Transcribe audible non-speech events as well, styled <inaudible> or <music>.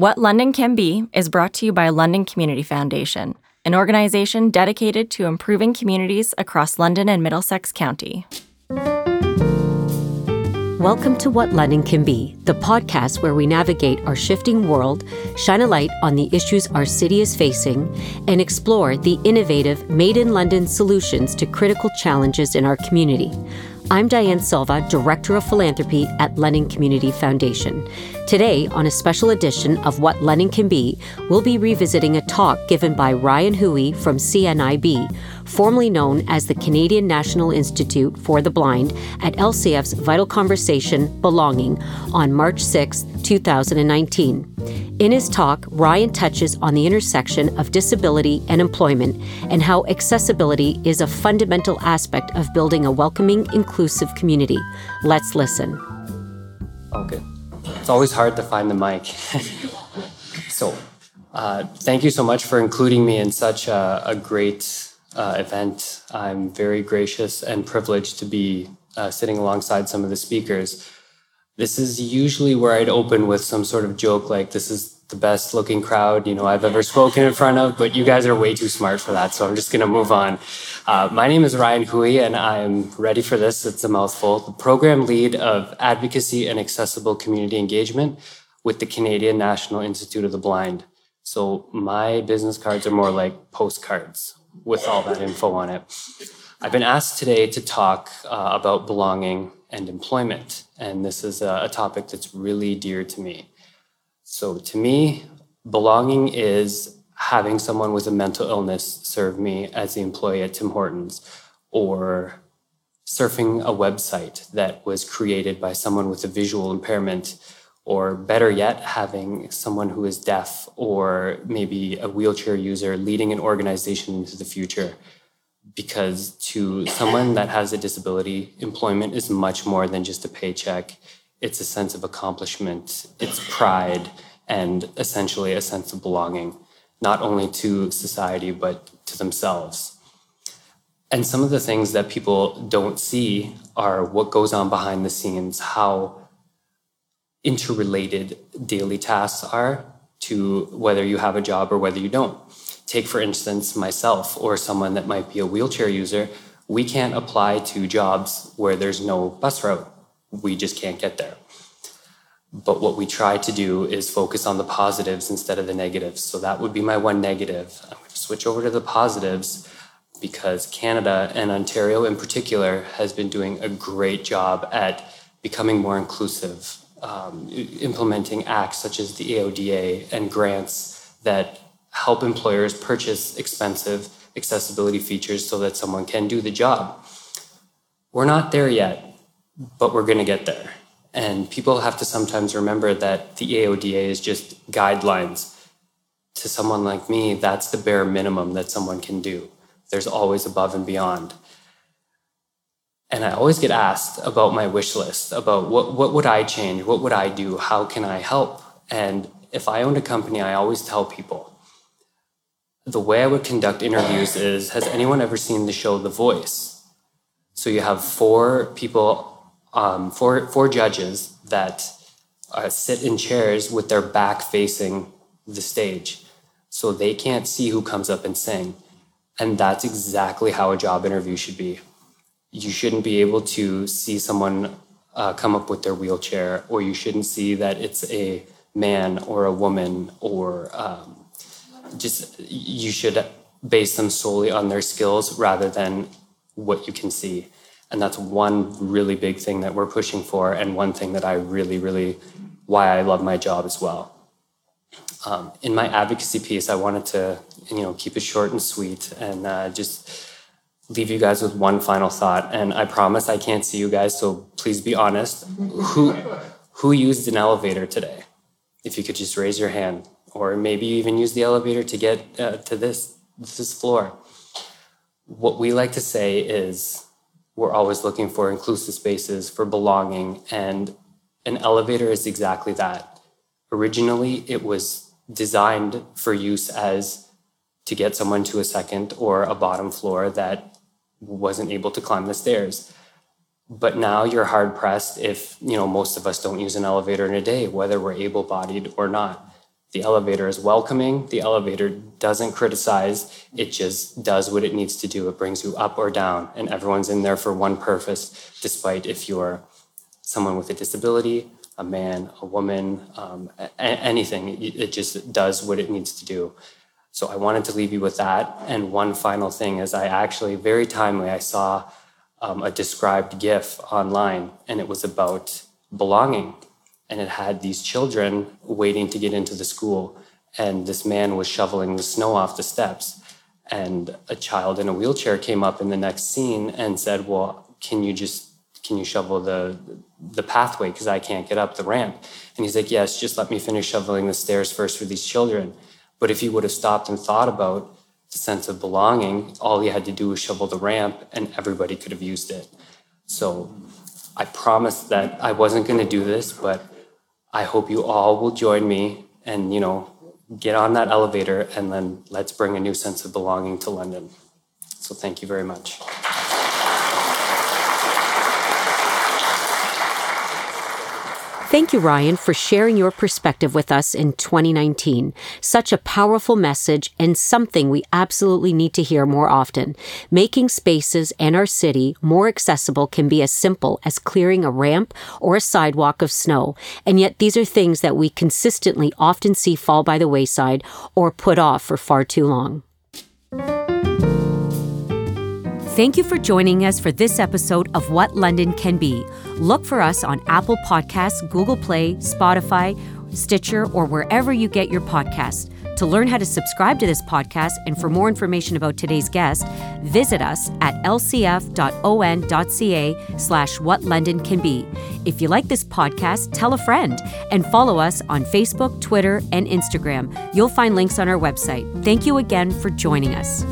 What London Can Be is brought to you by London Community Foundation, an organization dedicated to improving communities across London and Middlesex County. Welcome to What London Can Be, the podcast where we navigate our shifting world, shine a light on the issues our city is facing, and explore the innovative Made in London solutions to critical challenges in our community. I'm Diane Silva, Director of Philanthropy at London Community Foundation. Today, on a special edition of What London Can Be, we'll be revisiting a talk given by Ryan Hui from CNIB, formerly known as the Canadian National Institute for the Blind, at LCF's Vital Conversation Belonging on March 6, 2019. In his talk, Ryan touches on the intersection of disability and employment and how accessibility is a fundamental aspect of building a welcoming, inclusive community. Let's listen. Okay. It's always hard to find the mic. <laughs> so, uh, thank you so much for including me in such a, a great uh, event. I'm very gracious and privileged to be uh, sitting alongside some of the speakers. This is usually where I'd open with some sort of joke like, this is the best looking crowd you know I've ever spoken in front of, but you guys are way too smart for that, so I'm just going to move on. Uh, my name is Ryan Hui, and I'm ready for this. It's a mouthful. The program lead of advocacy and accessible community engagement with the Canadian National Institute of the Blind. So my business cards are more like postcards with all that info on it. I've been asked today to talk uh, about belonging and employment, and this is a, a topic that's really dear to me. So, to me, belonging is having someone with a mental illness serve me as the employee at Tim Hortons, or surfing a website that was created by someone with a visual impairment or better yet, having someone who is deaf or maybe a wheelchair user leading an organization into the future. Because to someone that has a disability, employment is much more than just a paycheck. It's a sense of accomplishment, it's pride, and essentially a sense of belonging, not only to society, but to themselves. And some of the things that people don't see are what goes on behind the scenes, how interrelated daily tasks are to whether you have a job or whether you don't. Take, for instance, myself or someone that might be a wheelchair user. We can't apply to jobs where there's no bus route. We just can't get there. But what we try to do is focus on the positives instead of the negatives. So that would be my one negative. I'm going to switch over to the positives because Canada and Ontario in particular has been doing a great job at becoming more inclusive um, implementing acts such as the AODA and grants that help employers purchase expensive accessibility features so that someone can do the job. We're not there yet, but we're going to get there. And people have to sometimes remember that the AODA is just guidelines. To someone like me, that's the bare minimum that someone can do. There's always above and beyond. And I always get asked about my wish list, about what, what would I change? What would I do? How can I help? And if I owned a company, I always tell people the way I would conduct interviews is Has anyone ever seen the show The Voice? So you have four people, um, four, four judges that uh, sit in chairs with their back facing the stage. So they can't see who comes up and sing. And that's exactly how a job interview should be you shouldn't be able to see someone uh, come up with their wheelchair, or you shouldn't see that it's a man or a woman, or um, just you should base them solely on their skills rather than what you can see. And that's one really big thing that we're pushing for, and one thing that I really, really, why I love my job as well. Um, in my advocacy piece, I wanted to, you know, keep it short and sweet, and uh, just leave you guys with one final thought. And I promise I can't see you guys, so please be honest. Who who used an elevator today? If you could just raise your hand, or maybe you even use the elevator to get uh, to this this floor. What we like to say is we're always looking for inclusive spaces for belonging, and an elevator is exactly that. Originally, it was designed for use as to get someone to a second or a bottom floor that wasn't able to climb the stairs. But now you're hard pressed if, you know, most of us don't use an elevator in a day, whether we're able bodied or not. The elevator is welcoming. The elevator doesn't criticize. It just does what it needs to do. It brings you up or down, and everyone's in there for one purpose, despite if you're someone with a disability, a man, a woman, um, a- anything. It just does what it needs to do. So I wanted to leave you with that. And one final thing is I actually, very timely, I saw um, a described GIF online, and it was about belonging. And it had these children waiting to get into the school. And this man was shoveling the snow off the steps. And a child in a wheelchair came up in the next scene and said well can you just can you shovel the the pathway? Because i can't get up the ramp. And he's like yes just let me finish shoveling the stairs first for these children but if he would have stopped and thought about the sense of belonging all he had to do was shovel the ramp and everybody could have used it so i promised that i wasn't going to do this but I hope you all will join me and, you know, get on that elevator and then let's bring a new sense of belonging to London. So thank you very much. Thank you, Ryan, for sharing your perspective with us in 2019. Such a powerful message and something we absolutely need to hear more often. Making spaces and our city more accessible can be as simple as clearing a ramp or a sidewalk of snow. And yet, these are things that we consistently often see fall by the wayside or put off for far too long. Thank you for joining us for this episode of What London Can Be. Look for us on Apple Podcasts, Google Play, Spotify, Stitcher, or wherever you get your podcasts. To learn how to subscribe to this podcast and for more information about today's guest, visit us at lcf.on.ca slash what London can be. If you like this podcast, tell a friend and follow us on Facebook, Twitter, and Instagram. You'll find links on our website. Thank you again for joining us.